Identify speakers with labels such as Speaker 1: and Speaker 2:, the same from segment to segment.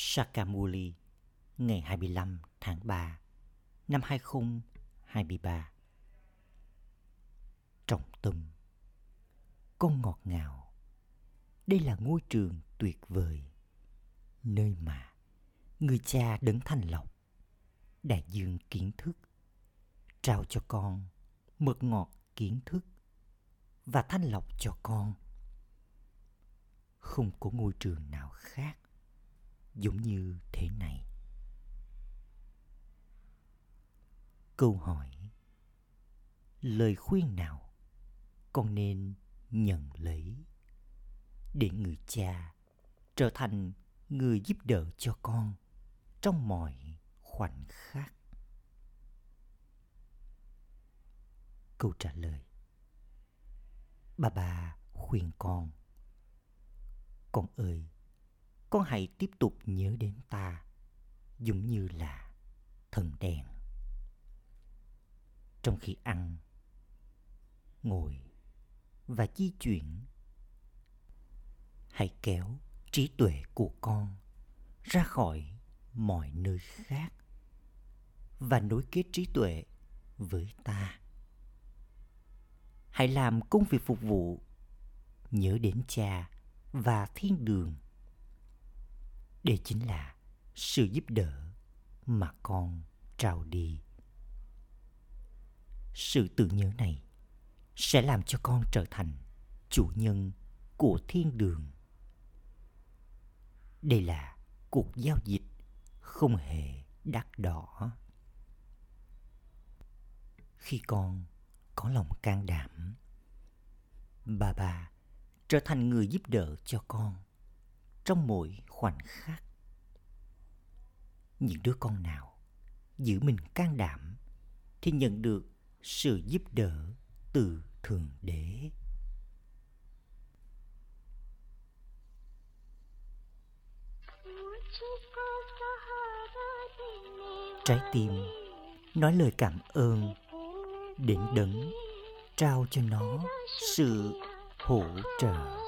Speaker 1: Sakamuli ngày 25 tháng 3 năm 2023. Trọng tâm Con ngọt ngào, Đây là ngôi trường tuyệt vời, Nơi mà người cha đấng thanh lọc đại dương kiến thức, trao cho con mật ngọt kiến thức và thanh lọc cho con không có ngôi trường nào khác giống như thế này. Câu hỏi, lời khuyên nào con nên nhận lấy để người cha trở thành người giúp đỡ cho con trong mọi khoảnh khắc? Câu trả lời, bà bà khuyên con con ơi con hãy tiếp tục nhớ đến ta giống như là thần đèn? Trong khi ăn, ngồi và di chuyển, hãy kéo trí tuệ của con ra khỏi mọi nơi khác và nối kết trí tuệ với ta. Hãy làm công việc phục vụ nhớ đến cha và thiên đường đây chính là sự giúp đỡ mà con trao đi. Sự tự nhớ này sẽ làm cho con trở thành chủ nhân của thiên đường. Đây là cuộc giao dịch không hề đắt đỏ. Khi con có lòng can đảm, bà bà trở thành người giúp đỡ cho con trong mỗi khoảnh khắc. Những đứa con nào giữ mình can đảm thì nhận được sự giúp đỡ từ thượng đế. Trái tim nói lời cảm ơn đến đấng trao cho nó sự hỗ trợ.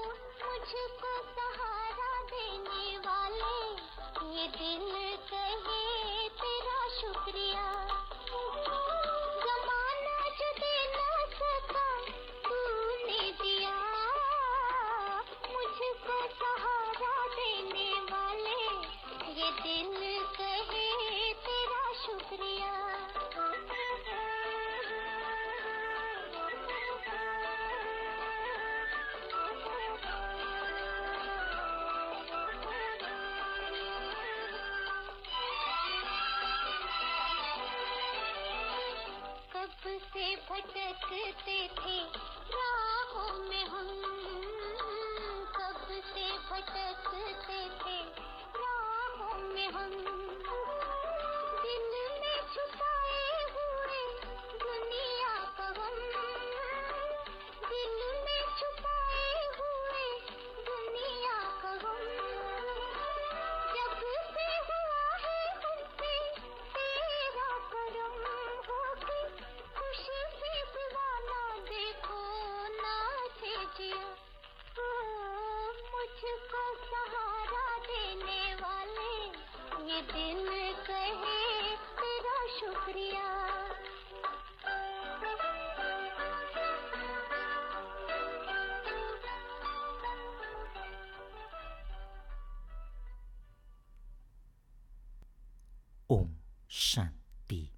Speaker 1: Shanti.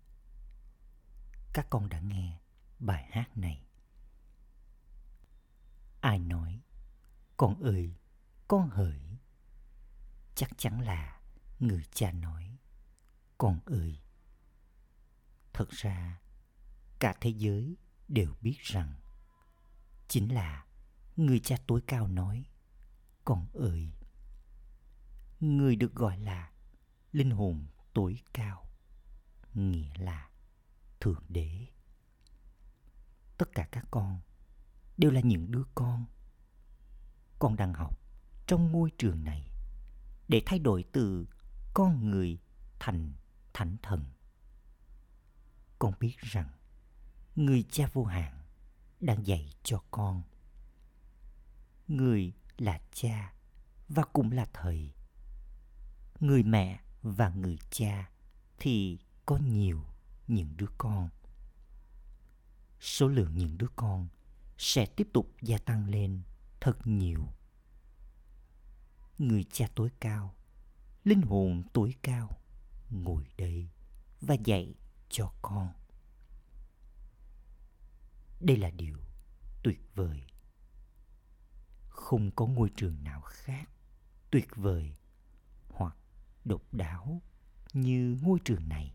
Speaker 1: Các con đã nghe bài hát này. Ai nói, con ơi, con hỡi. Chắc chắn là người cha nói, con ơi. Thật ra, cả thế giới đều biết rằng chính là người cha tối cao nói, con ơi. Người được gọi là linh hồn tối cao nghĩa là thượng đế. Tất cả các con đều là những đứa con. Con đang học trong ngôi trường này để thay đổi từ con người thành thánh thần. Con biết rằng người cha vô hạn đang dạy cho con. Người là cha và cũng là thầy. Người mẹ và người cha thì có nhiều những đứa con. Số lượng những đứa con sẽ tiếp tục gia tăng lên thật nhiều. Người cha tối cao, linh hồn tối cao ngồi đây và dạy cho con. Đây là điều tuyệt vời. Không có ngôi trường nào khác tuyệt vời hoặc độc đáo như ngôi trường này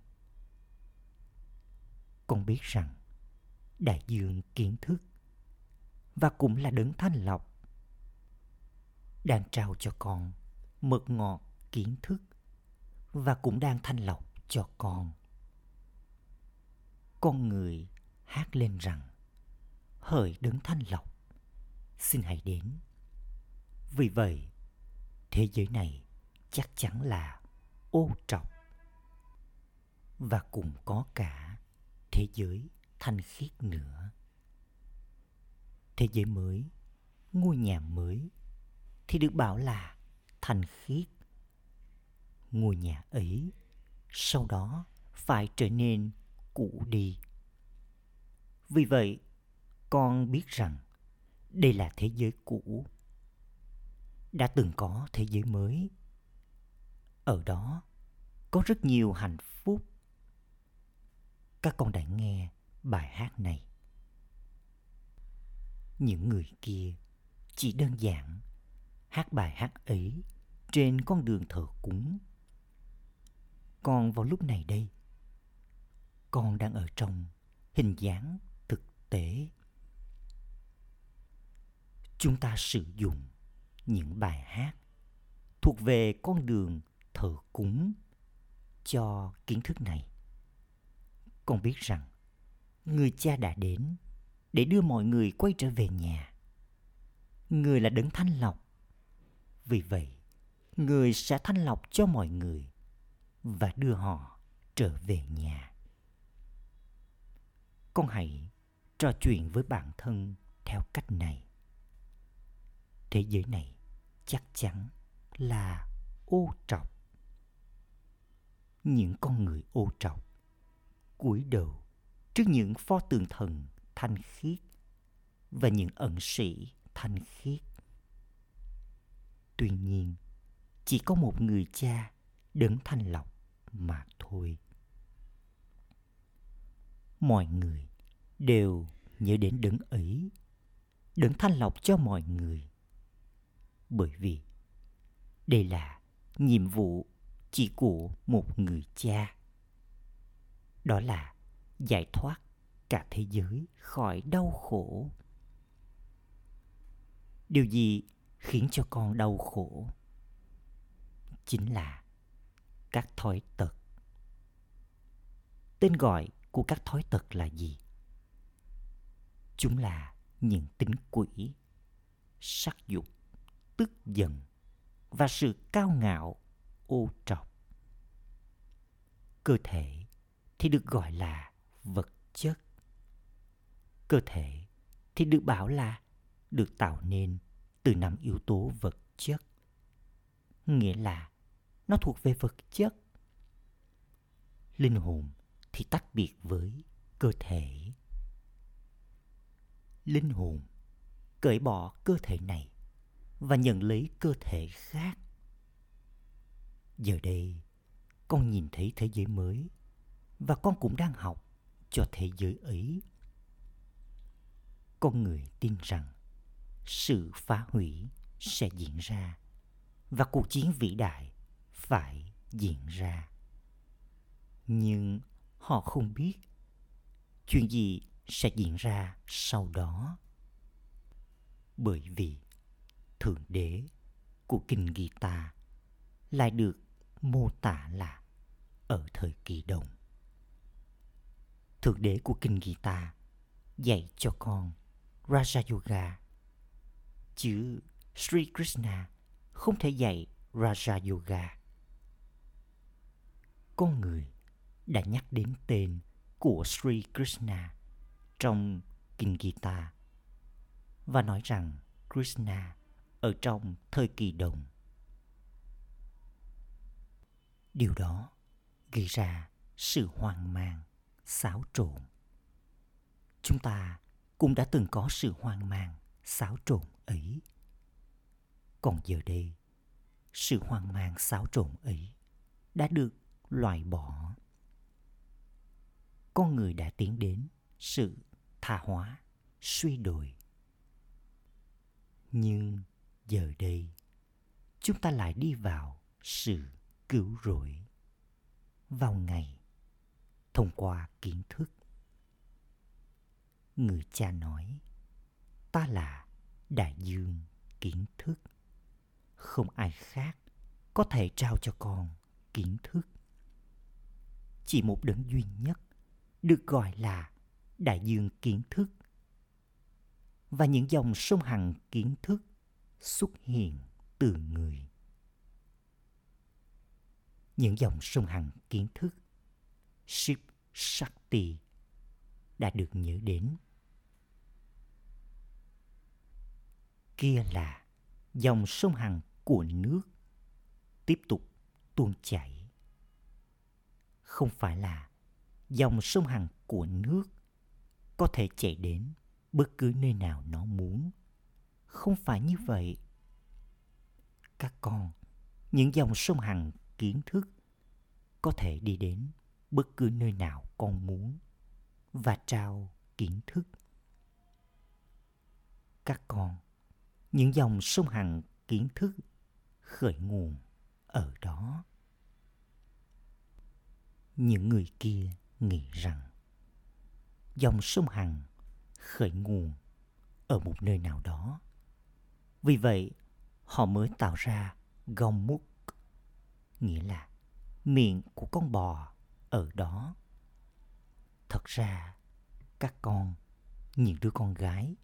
Speaker 1: con biết rằng đại dương kiến thức và cũng là đấng thanh lọc đang trao cho con mật ngọt kiến thức và cũng đang thanh lọc cho con. Con người hát lên rằng, hỡi đấng thanh lọc, xin hãy đến. Vì vậy, thế giới này chắc chắn là ô trọc và cũng có cả thế giới thanh khiết nữa. Thế giới mới, ngôi nhà mới thì được bảo là thanh khiết. Ngôi nhà ấy sau đó phải trở nên cũ đi. Vì vậy, con biết rằng đây là thế giới cũ. Đã từng có thế giới mới. Ở đó có rất nhiều hạnh phúc các con đã nghe bài hát này. Những người kia chỉ đơn giản hát bài hát ấy trên con đường thờ cúng. Còn vào lúc này đây, con đang ở trong hình dáng thực tế. Chúng ta sử dụng những bài hát thuộc về con đường thờ cúng cho kiến thức này con biết rằng, người cha đã đến để đưa mọi người quay trở về nhà. Người là đấng thanh lọc. Vì vậy, người sẽ thanh lọc cho mọi người và đưa họ trở về nhà. Con hãy trò chuyện với bản thân theo cách này. Thế giới này chắc chắn là ô trọc. Những con người ô trọc cúi đầu trước những pho tượng thần thanh khiết và những ẩn sĩ thanh khiết. Tuy nhiên, chỉ có một người cha đấng thanh lọc mà thôi. Mọi người đều nhớ đến đấng ấy, đấng thanh lọc cho mọi người. Bởi vì đây là nhiệm vụ chỉ của một người cha đó là giải thoát cả thế giới khỏi đau khổ. Điều gì khiến cho con đau khổ? Chính là các thói tật. Tên gọi của các thói tật là gì? Chúng là những tính quỷ, sắc dục, tức giận và sự cao ngạo, ô trọc. Cơ thể thì được gọi là vật chất. Cơ thể thì được bảo là được tạo nên từ năm yếu tố vật chất, nghĩa là nó thuộc về vật chất. Linh hồn thì tách biệt với cơ thể. Linh hồn cởi bỏ cơ thể này và nhận lấy cơ thể khác. Giờ đây con nhìn thấy thế giới mới và con cũng đang học cho thế giới ấy. Con người tin rằng sự phá hủy sẽ diễn ra và cuộc chiến vĩ đại phải diễn ra. Nhưng họ không biết chuyện gì sẽ diễn ra sau đó. Bởi vì thượng đế của kinh Gita lại được mô tả là ở thời kỳ đồng thượng đế của kinh Gita, dạy cho con Raja Yoga chứ Sri Krishna không thể dạy Raja Yoga. Con người đã nhắc đến tên của Sri Krishna trong Kinh Gita và nói rằng Krishna ở trong thời kỳ đồng. điều đó gây ra sự hoang mang xáo trộn. Chúng ta cũng đã từng có sự hoang mang, xáo trộn ấy. Còn giờ đây, sự hoang mang, xáo trộn ấy đã được loại bỏ. Con người đã tiến đến sự tha hóa, suy đồi. Nhưng giờ đây, chúng ta lại đi vào sự cứu rỗi. Vào ngày thông qua kiến thức. Người cha nói, ta là đại dương kiến thức. Không ai khác có thể trao cho con kiến thức. Chỉ một đấng duy nhất được gọi là đại dương kiến thức. Và những dòng sông hằng kiến thức xuất hiện từ người. Những dòng sông hằng kiến thức, Ship Shakti đã được nhớ đến. Kia là dòng sông hằng của nước tiếp tục tuôn chảy. Không phải là dòng sông hằng của nước có thể chảy đến bất cứ nơi nào nó muốn. Không phải như vậy. Các con, những dòng sông hằng kiến thức có thể đi đến bất cứ nơi nào con muốn. Và trao kiến thức. Các con, những dòng sông hằng kiến thức khởi nguồn ở đó. Những người kia nghĩ rằng dòng sông hằng khởi nguồn ở một nơi nào đó. Vì vậy, họ mới tạo ra gong múc, nghĩa là miệng của con bò ở đó, thật ra các con, những đứa con gái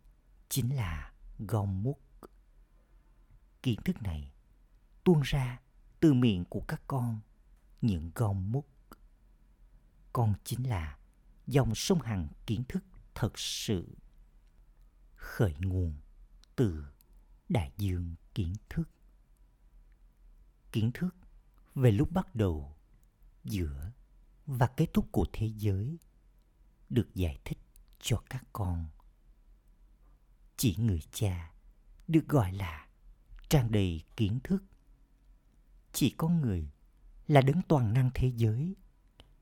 Speaker 1: chính là gom mút kiến thức này tuôn ra từ miệng của các con, những gom mút con chính là dòng sông hằng kiến thức thật sự, khởi nguồn từ đại dương kiến thức. Kiến thức về lúc bắt đầu giữa và kết thúc của thế giới được giải thích cho các con. Chỉ người cha được gọi là tràn đầy kiến thức. Chỉ có người là đấng toàn năng thế giới,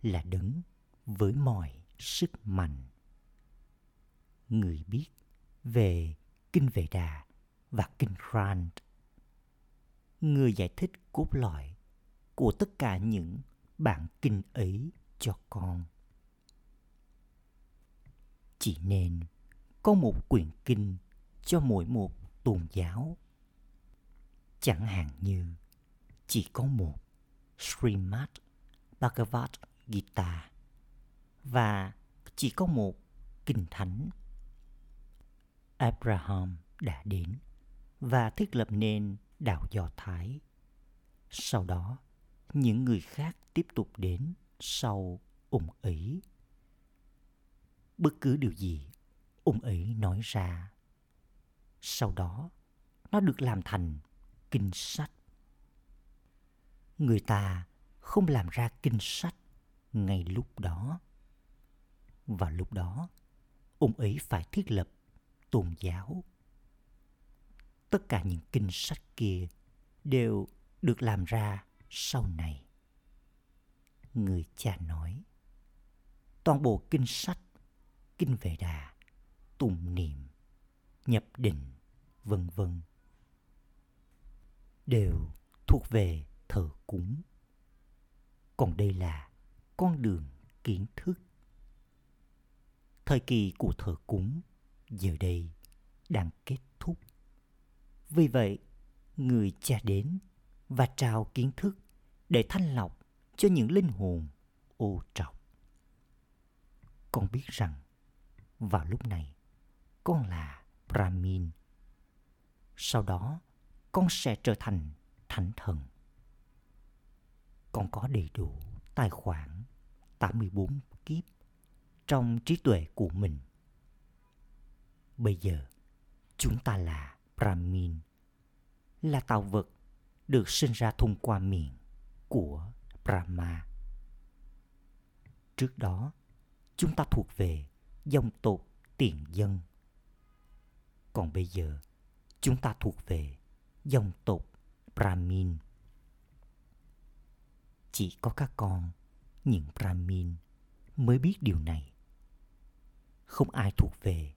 Speaker 1: là đấng với mọi sức mạnh. Người biết về kinh vệ đà và kinh rand người giải thích cốt lõi của tất cả những bản kinh ấy cho con chỉ nên có một quyển kinh cho mỗi một tôn giáo chẳng hạn như chỉ có một Srimad Bhagavad Gita và chỉ có một kinh thánh Abraham đã đến và thiết lập nên đạo Do Thái. Sau đó, những người khác tiếp tục đến sau ông ấy. Bất cứ điều gì ông ấy nói ra, sau đó nó được làm thành kinh sách. Người ta không làm ra kinh sách ngay lúc đó. Và lúc đó, ông ấy phải thiết lập tôn giáo. Tất cả những kinh sách kia đều được làm ra sau này, người cha nói, toàn bộ kinh sách, kinh về đà tụng niệm, nhập định, vân vân, đều thuộc về thờ cúng. Còn đây là con đường kiến thức. Thời kỳ của thờ cúng giờ đây đang kết thúc. Vì vậy, người cha đến và trao kiến thức để thanh lọc cho những linh hồn ô trọc. Con biết rằng vào lúc này con là Brahmin. Sau đó con sẽ trở thành thánh thần. Con có đầy đủ tài khoản 84 kiếp trong trí tuệ của mình. Bây giờ chúng ta là Brahmin, là tạo vật được sinh ra thông qua miệng của Brahma. Trước đó, chúng ta thuộc về dòng tộc tiền dân. Còn bây giờ, chúng ta thuộc về dòng tộc Brahmin. Chỉ có các con, những Brahmin, mới biết điều này. Không ai thuộc về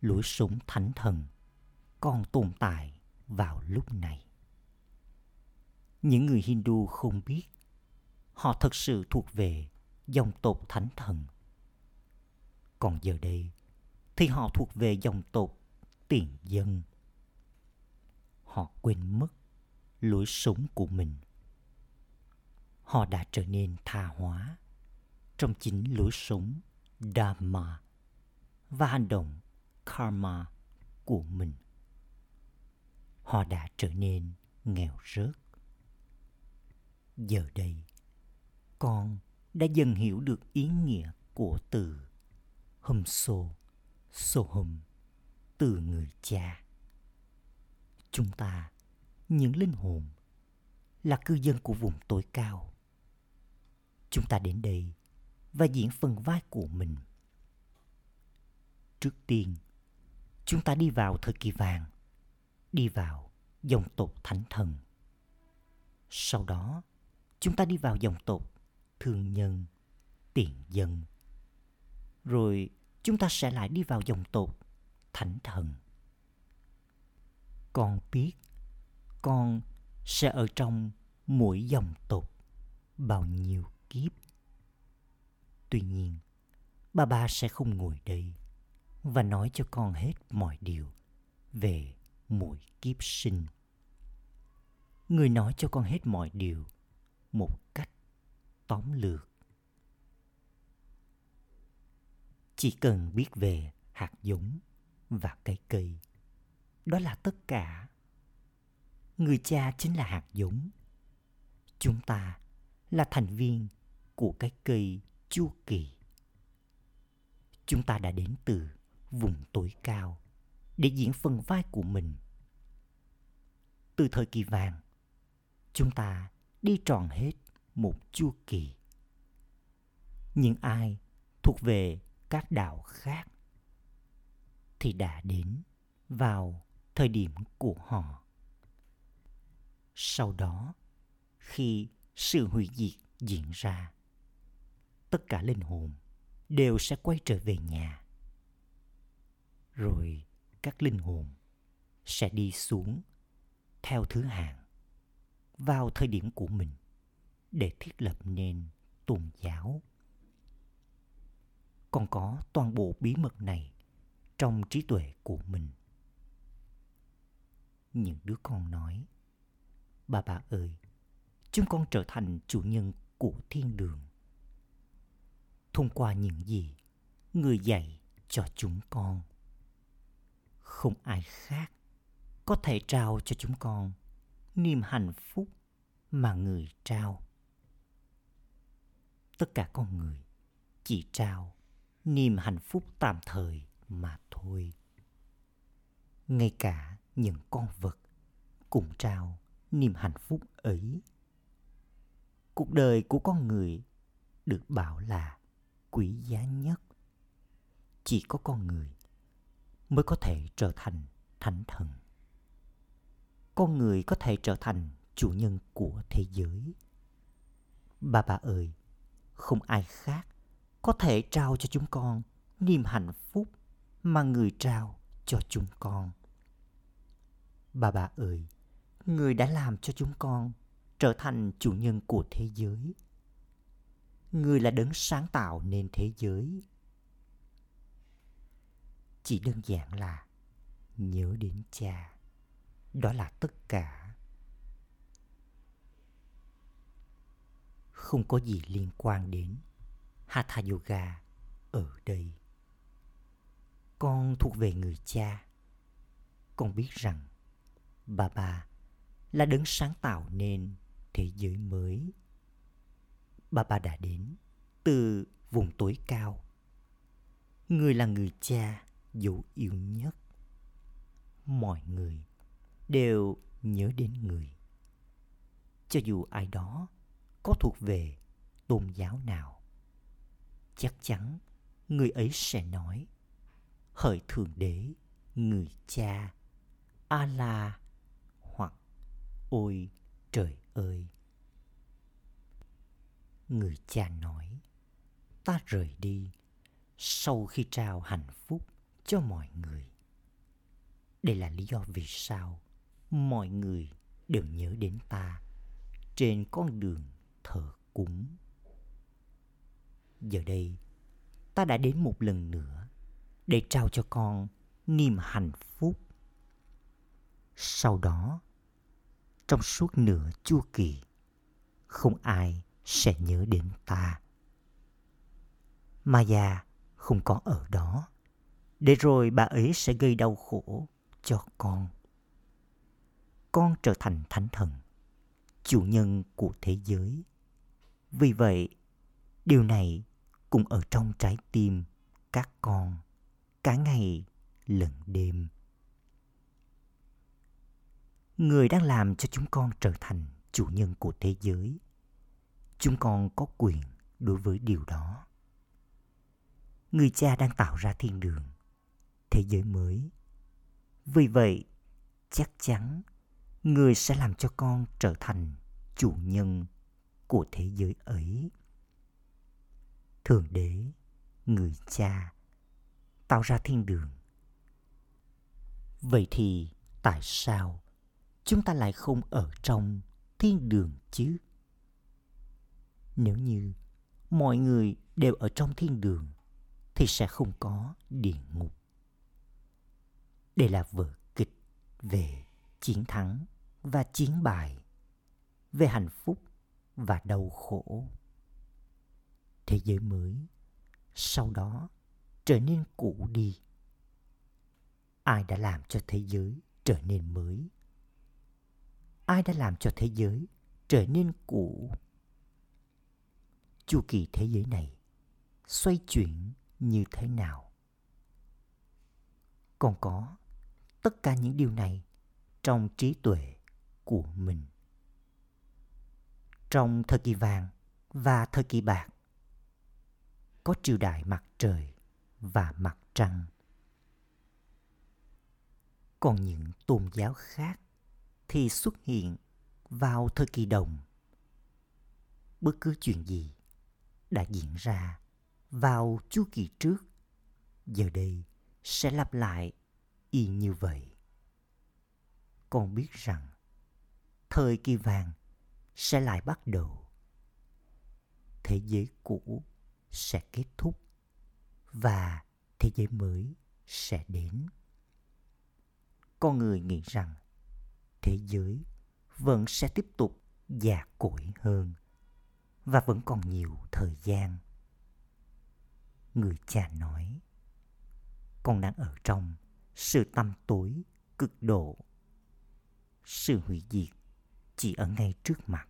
Speaker 1: lối sống thánh thần còn tồn tại vào lúc này. Những người Hindu không biết, họ thật sự thuộc về dòng tộc thánh thần. Còn giờ đây, thì họ thuộc về dòng tộc tiền dân. Họ quên mất lối sống của mình. Họ đã trở nên tha hóa trong chính lối sống Dharma và hành động Karma của mình. Họ đã trở nên nghèo rớt. Giờ đây, con đã dần hiểu được ý nghĩa của từ hâm xô, xô hâm từ người cha. Chúng ta, những linh hồn, là cư dân của vùng tối cao. Chúng ta đến đây và diễn phần vai của mình. Trước tiên, chúng ta đi vào thời kỳ vàng, đi vào dòng tộc thánh thần. Sau đó, chúng ta đi vào dòng tộc thương nhân, tiền dân. Rồi chúng ta sẽ lại đi vào dòng tộc thánh thần. Con biết con sẽ ở trong mỗi dòng tộc bao nhiêu kiếp. Tuy nhiên, bà ba sẽ không ngồi đây và nói cho con hết mọi điều về mỗi kiếp sinh. Người nói cho con hết mọi điều một cách tóm lược. Chỉ cần biết về hạt giống và cây cây. Đó là tất cả. Người cha chính là hạt giống. Chúng ta là thành viên của cái cây chu kỳ. Chúng ta đã đến từ vùng tối cao để diễn phần vai của mình. Từ thời kỳ vàng, chúng ta đi tròn hết một chu kỳ. Những ai thuộc về các đạo khác thì đã đến vào thời điểm của họ. Sau đó, khi sự hủy diệt diễn ra, tất cả linh hồn đều sẽ quay trở về nhà. Rồi các linh hồn sẽ đi xuống theo thứ hạng vào thời điểm của mình để thiết lập nên tôn giáo. Còn có toàn bộ bí mật này trong trí tuệ của mình. Những đứa con nói, Bà bà ơi, chúng con trở thành chủ nhân của thiên đường. Thông qua những gì người dạy cho chúng con. Không ai khác có thể trao cho chúng con niềm hạnh phúc mà người trao. Tất cả con người chỉ trao niềm hạnh phúc tạm thời mà thôi. Ngay cả những con vật cũng trao niềm hạnh phúc ấy. Cuộc đời của con người được bảo là quý giá nhất. Chỉ có con người mới có thể trở thành thánh thần. Con người có thể trở thành chủ nhân của thế giới. Bà bà ơi, không ai khác có thể trao cho chúng con niềm hạnh phúc mà người trao cho chúng con. Bà bà ơi, người đã làm cho chúng con trở thành chủ nhân của thế giới. Người là đấng sáng tạo nên thế giới. Chỉ đơn giản là nhớ đến cha. Đó là tất cả. Không có gì liên quan đến Hatha Yoga ở đây. Con thuộc về người cha. Con biết rằng bà bà là đấng sáng tạo nên thế giới mới. Bà bà đã đến từ vùng tối cao. Người là người cha dấu yêu nhất. Mọi người đều nhớ đến người. Cho dù ai đó có thuộc về tôn giáo nào, chắc chắn người ấy sẽ nói, hỡi thượng đế, người cha Allah hoặc, ôi trời ơi. Người cha nói, ta rời đi sau khi trao hạnh phúc cho mọi người. Đây là lý do vì sao mọi người đều nhớ đến ta trên con đường thờ cúng. Giờ đây, ta đã đến một lần nữa để trao cho con niềm hạnh phúc. Sau đó, trong suốt nửa chu kỳ, không ai sẽ nhớ đến ta. Maya không có ở đó, để rồi bà ấy sẽ gây đau khổ cho con con trở thành thánh thần, chủ nhân của thế giới. Vì vậy, điều này cũng ở trong trái tim các con cả ngày lẫn đêm. Người đang làm cho chúng con trở thành chủ nhân của thế giới, chúng con có quyền đối với điều đó. Người cha đang tạo ra thiên đường, thế giới mới. Vì vậy, chắc chắn người sẽ làm cho con trở thành chủ nhân của thế giới ấy. Thượng đế, người cha, tạo ra thiên đường. Vậy thì tại sao chúng ta lại không ở trong thiên đường chứ? Nếu như mọi người đều ở trong thiên đường, thì sẽ không có địa ngục. Đây là vở kịch về chiến thắng và chiến bại về hạnh phúc và đau khổ. Thế giới mới sau đó trở nên cũ đi. Ai đã làm cho thế giới trở nên mới? Ai đã làm cho thế giới trở nên cũ? Chu kỳ thế giới này xoay chuyển như thế nào? Còn có tất cả những điều này trong trí tuệ của mình. Trong thời kỳ vàng và thời kỳ bạc, có triều đại mặt trời và mặt trăng. Còn những tôn giáo khác thì xuất hiện vào thời kỳ đồng. Bất cứ chuyện gì đã diễn ra vào chu kỳ trước, giờ đây sẽ lặp lại y như vậy. Con biết rằng thời kỳ vàng sẽ lại bắt đầu. Thế giới cũ sẽ kết thúc và thế giới mới sẽ đến. Con người nghĩ rằng thế giới vẫn sẽ tiếp tục già cỗi hơn và vẫn còn nhiều thời gian. Người cha nói, con đang ở trong sự tăm tối cực độ. Sự hủy diệt chỉ ở ngay trước mặt.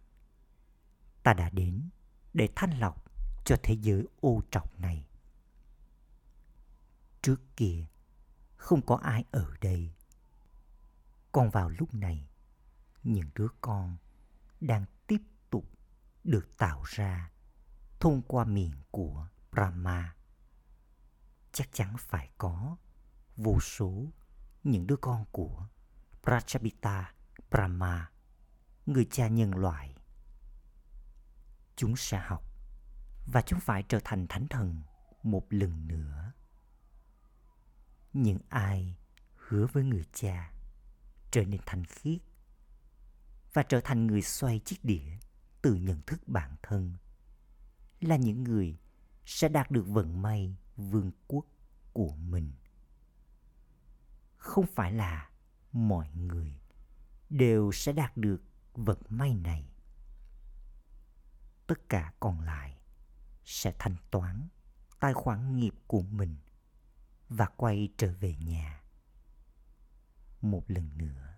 Speaker 1: Ta đã đến để thanh lọc cho thế giới ô trọc này. Trước kia không có ai ở đây. Còn vào lúc này những đứa con đang tiếp tục được tạo ra thông qua miệng của brahma. Chắc chắn phải có vô số những đứa con của Prajapita Brahma, người cha nhân loại. Chúng sẽ học và chúng phải trở thành thánh thần một lần nữa. Những ai hứa với người cha trở nên thanh khiết và trở thành người xoay chiếc đĩa từ nhận thức bản thân là những người sẽ đạt được vận may vương quốc của mình không phải là mọi người đều sẽ đạt được vận may này, tất cả còn lại sẽ thanh toán tài khoản nghiệp của mình và quay trở về nhà. Một lần nữa,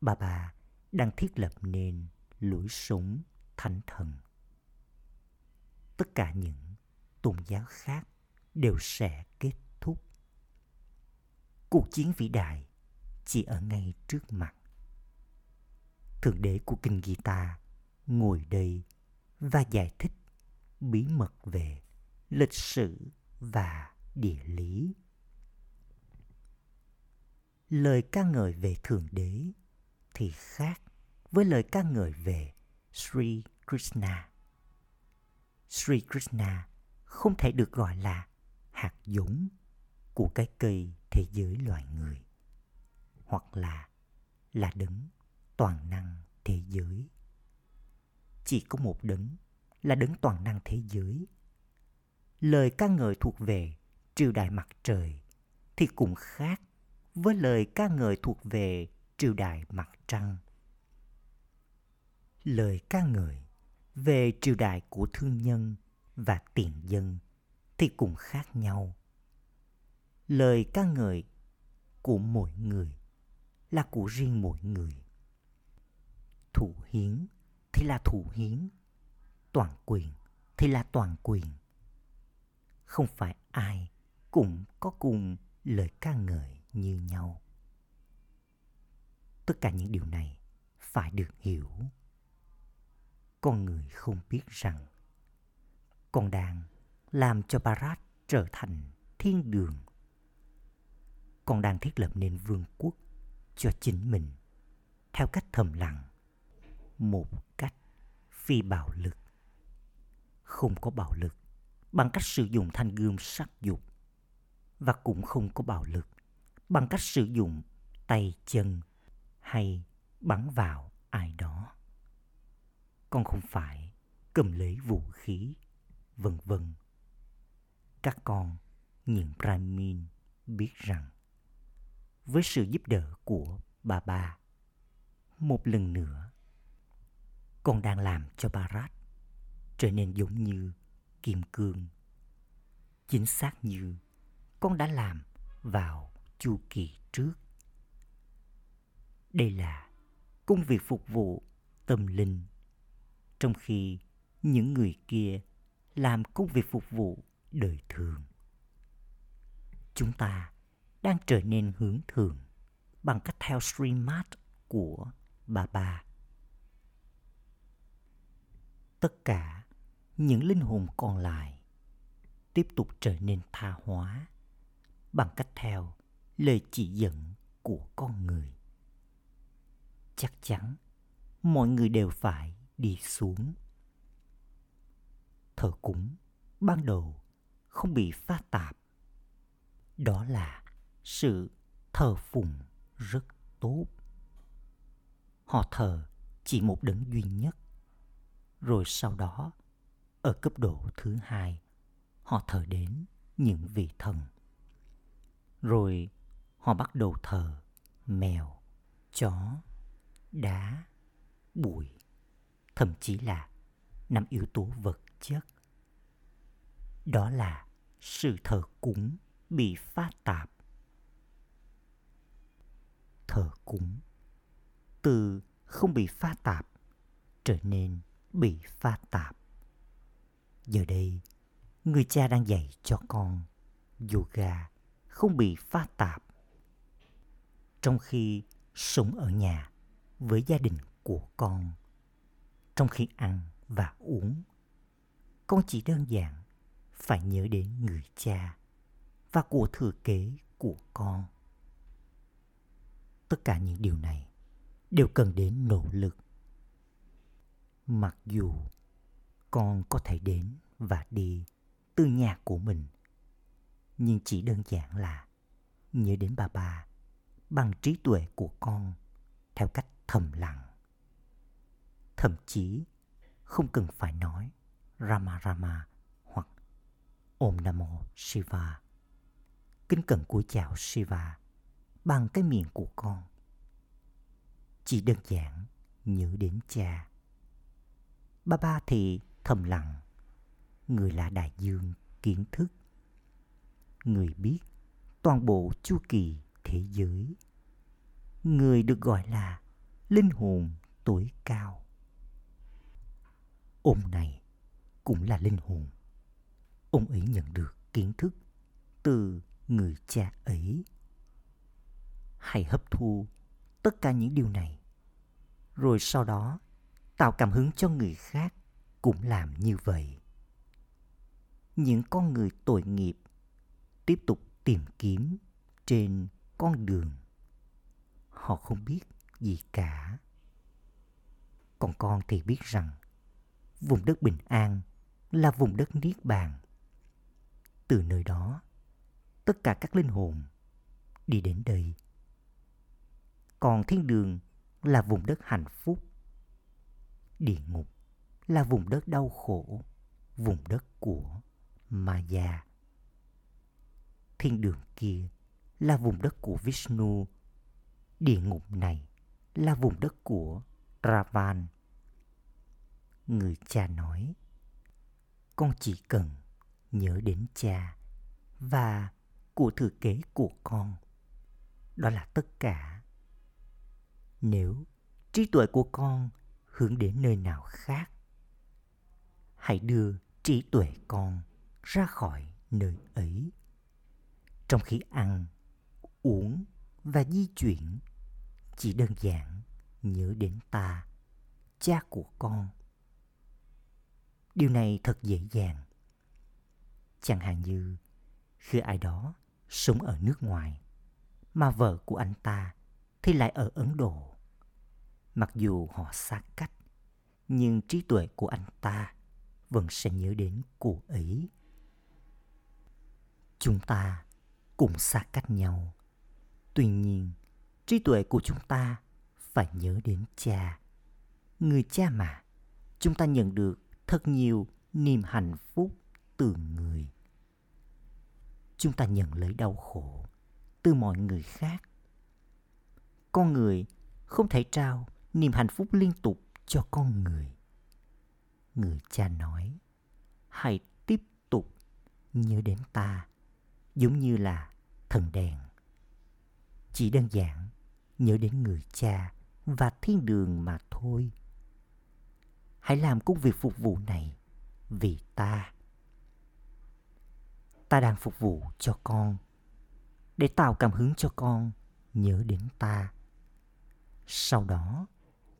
Speaker 1: bà bà đang thiết lập nên lối sống thánh thần. Tất cả những tôn giáo khác đều sẽ kết thúc. Cuộc chiến vĩ đại chỉ ở ngay trước mặt thượng đế của kinh Gita ngồi đây và giải thích bí mật về lịch sử và địa lý. Lời ca ngợi về Thượng Đế thì khác với lời ca ngợi về Sri Krishna. Sri Krishna không thể được gọi là hạt giống của cái cây thế giới loài người, hoặc là là đấng toàn năng thế giới. Chỉ có một đấng là đấng toàn năng thế giới. Lời ca ngợi thuộc về triều đại mặt trời thì cũng khác với lời ca ngợi thuộc về triều đại mặt trăng. Lời ca ngợi về triều đại của thương nhân và tiền dân thì cũng khác nhau. Lời ca ngợi của mỗi người là của riêng mỗi người. Thủ hiến thì là thủ hiến, toàn quyền thì là toàn quyền. Không phải ai cũng có cùng lời ca ngợi như nhau. Tất cả những điều này phải được hiểu. Con người không biết rằng con đang làm cho Barat trở thành thiên đường. Con đang thiết lập nên vương quốc cho chính mình theo cách thầm lặng, một cách phi bạo lực. Không có bạo lực bằng cách sử dụng thanh gươm sắc dục và cũng không có bạo lực bằng cách sử dụng tay chân hay bắn vào ai đó. Con không phải cầm lấy vũ khí, vân vân. Các con, những Brahmin biết rằng với sự giúp đỡ của bà ba, một lần nữa, con đang làm cho Barat trở nên giống như kim cương. Chính xác như con đã làm vào chu kỳ trước. Đây là công việc phục vụ tâm linh, trong khi những người kia làm công việc phục vụ đời thường. Chúng ta đang trở nên hướng thường bằng cách theo streamat của bà bà. Tất cả những linh hồn còn lại tiếp tục trở nên tha hóa bằng cách theo lời chỉ dẫn của con người. Chắc chắn mọi người đều phải đi xuống. Thờ cúng ban đầu không bị pha tạp. Đó là sự thờ phụng rất tốt. Họ thờ chỉ một đấng duy nhất. Rồi sau đó, ở cấp độ thứ hai, họ thờ đến những vị thần. Rồi họ bắt đầu thờ mèo, chó, đá, bụi, thậm chí là năm yếu tố vật chất. Đó là sự thờ cúng bị pha tạp. Thờ cúng từ không bị pha tạp trở nên bị pha tạp. Giờ đây, người cha đang dạy cho con yoga không bị pha tạp. Trong khi sống ở nhà với gia đình của con, trong khi ăn và uống, con chỉ đơn giản phải nhớ đến người cha và của thừa kế của con. Tất cả những điều này đều cần đến nỗ lực. Mặc dù con có thể đến và đi từ nhà của mình, nhưng chỉ đơn giản là nhớ đến bà bà bằng trí tuệ của con theo cách thầm lặng. Thậm chí không cần phải nói Rama Rama hoặc Om Namo Shiva kính cẩn cúi chào Shiva bằng cái miệng của con. Chỉ đơn giản nhớ đến cha. Ba ba thì thầm lặng, người là đại dương kiến thức. Người biết toàn bộ chu kỳ thế giới. Người được gọi là linh hồn tối cao. Ông này cũng là linh hồn. Ông ấy nhận được kiến thức từ người cha ấy. Hãy hấp thu tất cả những điều này, rồi sau đó tạo cảm hứng cho người khác cũng làm như vậy. Những con người tội nghiệp tiếp tục tìm kiếm trên con đường. Họ không biết gì cả. Còn con thì biết rằng vùng đất bình an là vùng đất niết bàn. Từ nơi đó, tất cả các linh hồn đi đến đây. Còn thiên đường là vùng đất hạnh phúc. Địa ngục là vùng đất đau khổ, vùng đất của Maya. Thiên đường kia là vùng đất của Vishnu. Địa ngục này là vùng đất của Ravan. Người cha nói, con chỉ cần nhớ đến cha và của thừa kế của con. Đó là tất cả. Nếu trí tuệ của con hướng đến nơi nào khác, hãy đưa trí tuệ con ra khỏi nơi ấy. Trong khi ăn, uống và di chuyển, chỉ đơn giản nhớ đến ta, cha của con. Điều này thật dễ dàng. Chẳng hạn như khi ai đó sống ở nước ngoài, mà vợ của anh ta thì lại ở Ấn Độ. Mặc dù họ xa cách, nhưng trí tuệ của anh ta vẫn sẽ nhớ đến cô ấy. Chúng ta cũng xa cách nhau. Tuy nhiên, trí tuệ của chúng ta phải nhớ đến cha. Người cha mà, chúng ta nhận được thật nhiều niềm hạnh phúc từ người. Chúng ta nhận lấy đau khổ từ mọi người khác. Con người không thể trao niềm hạnh phúc liên tục cho con người. Người cha nói, hãy tiếp tục nhớ đến ta giống như là thần đèn. Chỉ đơn giản nhớ đến người cha và thiên đường mà thôi. Hãy làm công việc phục vụ này vì ta. Ta đang phục vụ cho con để tạo cảm hứng cho con nhớ đến ta. Sau đó,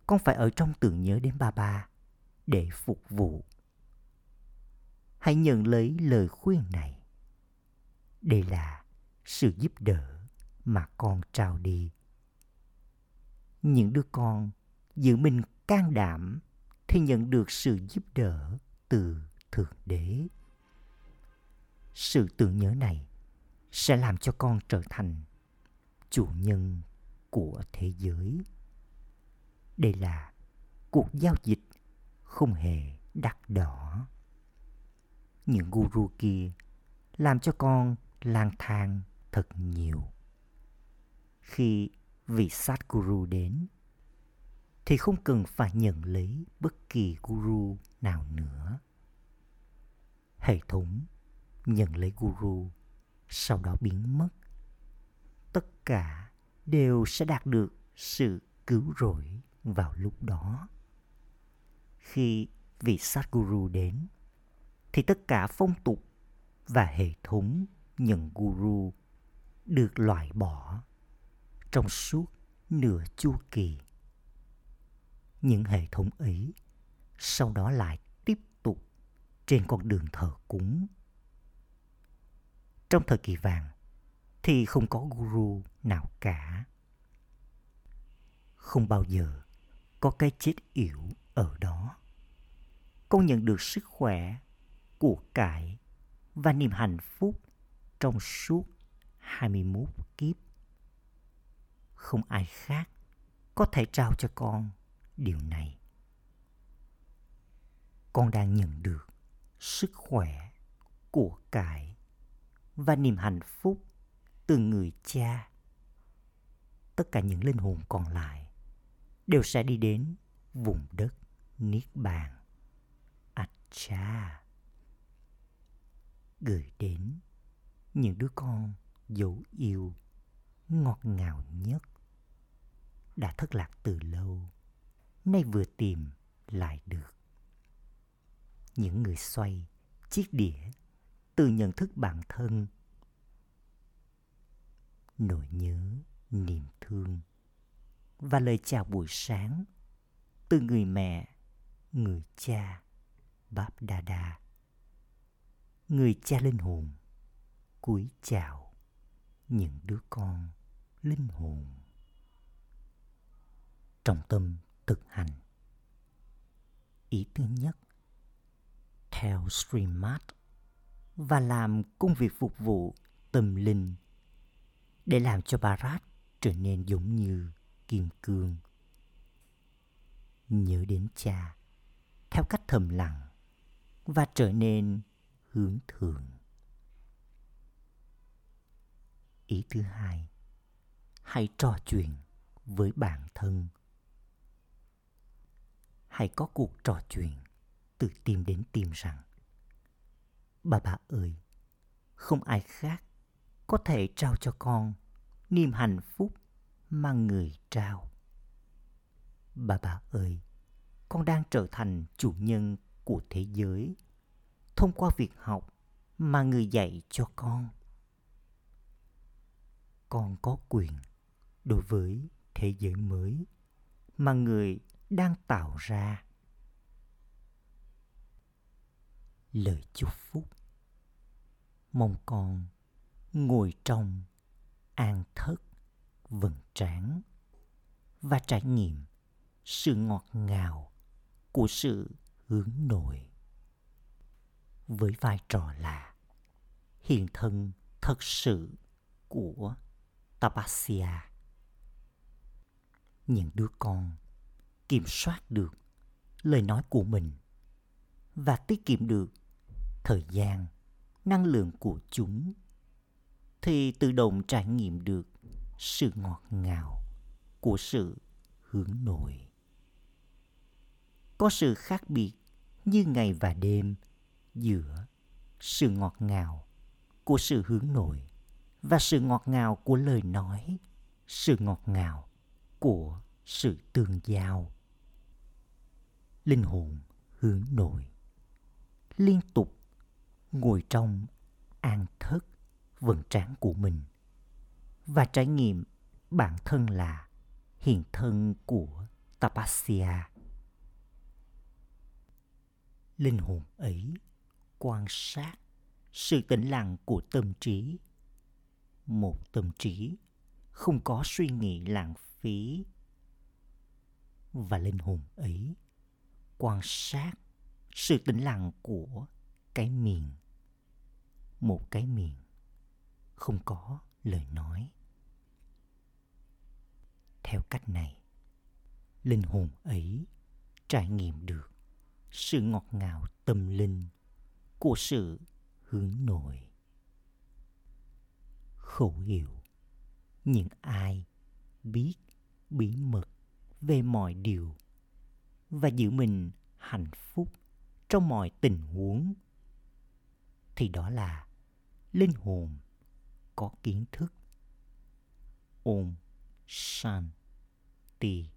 Speaker 1: con phải ở trong tưởng nhớ đến ba ba để phục vụ. Hãy nhận lấy lời khuyên này. Đây là sự giúp đỡ mà con trao đi. Những đứa con giữ mình can đảm thì nhận được sự giúp đỡ từ Thượng Đế. Sự tưởng nhớ này sẽ làm cho con trở thành chủ nhân của thế giới. Đây là cuộc giao dịch không hề đắt đỏ. Những guru kia làm cho con lang thang thật nhiều. Khi vị sát guru đến, thì không cần phải nhận lấy bất kỳ guru nào nữa. Hệ thống nhận lấy guru sau đó biến mất. Tất cả đều sẽ đạt được sự cứu rỗi vào lúc đó. Khi vị Satguru đến, thì tất cả phong tục và hệ thống nhận guru được loại bỏ trong suốt nửa chu kỳ. Những hệ thống ấy sau đó lại tiếp tục trên con đường thờ cúng trong thời kỳ vàng thì không có guru nào cả. Không bao giờ có cái chết yểu ở đó. Con nhận được sức khỏe, của cải và niềm hạnh phúc trong suốt 21 kiếp. Không ai khác có thể trao cho con điều này. Con đang nhận được sức khỏe, của cải và niềm hạnh phúc từ người cha. Tất cả những linh hồn còn lại đều sẽ đi đến vùng đất Niết Bàn. Acha gửi đến những đứa con dấu yêu ngọt ngào nhất đã thất lạc từ lâu, nay vừa tìm lại được. Những người xoay chiếc đĩa từ nhận thức bản thân, nỗi nhớ niềm thương và lời chào buổi sáng từ người mẹ người cha Báp Đa Đa. Người cha linh hồn cúi chào những đứa con linh hồn. Trọng tâm thực hành. Ý thứ nhất, theo Streammart và làm công việc phục vụ tâm linh để làm cho Barat trở nên giống như kim cương. Nhớ đến cha theo cách thầm lặng và trở nên hướng thượng. Ý thứ hai, hãy trò chuyện với bản thân. Hãy có cuộc trò chuyện từ tim đến tim rằng Bà bà ơi, không ai khác có thể trao cho con niềm hạnh phúc mà người trao. Bà bà ơi, con đang trở thành chủ nhân của thế giới thông qua việc học mà người dạy cho con. Con có quyền đối với thế giới mới mà người đang tạo ra. Lời chúc phúc mong con ngồi trong an thất vầng trán và trải nghiệm sự ngọt ngào của sự hướng nội với vai trò là hiện thân thật sự của Tapasya. Những đứa con kiểm soát được lời nói của mình và tiết kiệm được thời gian, năng lượng của chúng, thì tự động trải nghiệm được sự ngọt ngào của sự hướng nội. Có sự khác biệt như ngày và đêm giữa sự ngọt ngào của sự hướng nội và sự ngọt ngào của lời nói, sự ngọt ngào của sự tương giao. Linh hồn hướng nội liên tục ngồi trong an thất vầng trán của mình và trải nghiệm bản thân là hiện thân của Tapasya. Linh hồn ấy quan sát sự tĩnh lặng của tâm trí. Một tâm trí không có suy nghĩ lãng phí. Và linh hồn ấy quan sát sự tĩnh lặng của cái miệng một cái miệng không có lời nói theo cách này, linh hồn ấy trải nghiệm được sự ngọt ngào tâm linh của sự hướng nội khẩu hiệu, những ai biết bí mật về mọi điều và giữ mình hạnh phúc trong mọi tình huống, thì đó là linh hồn có kiến thức. ôm Om Shanti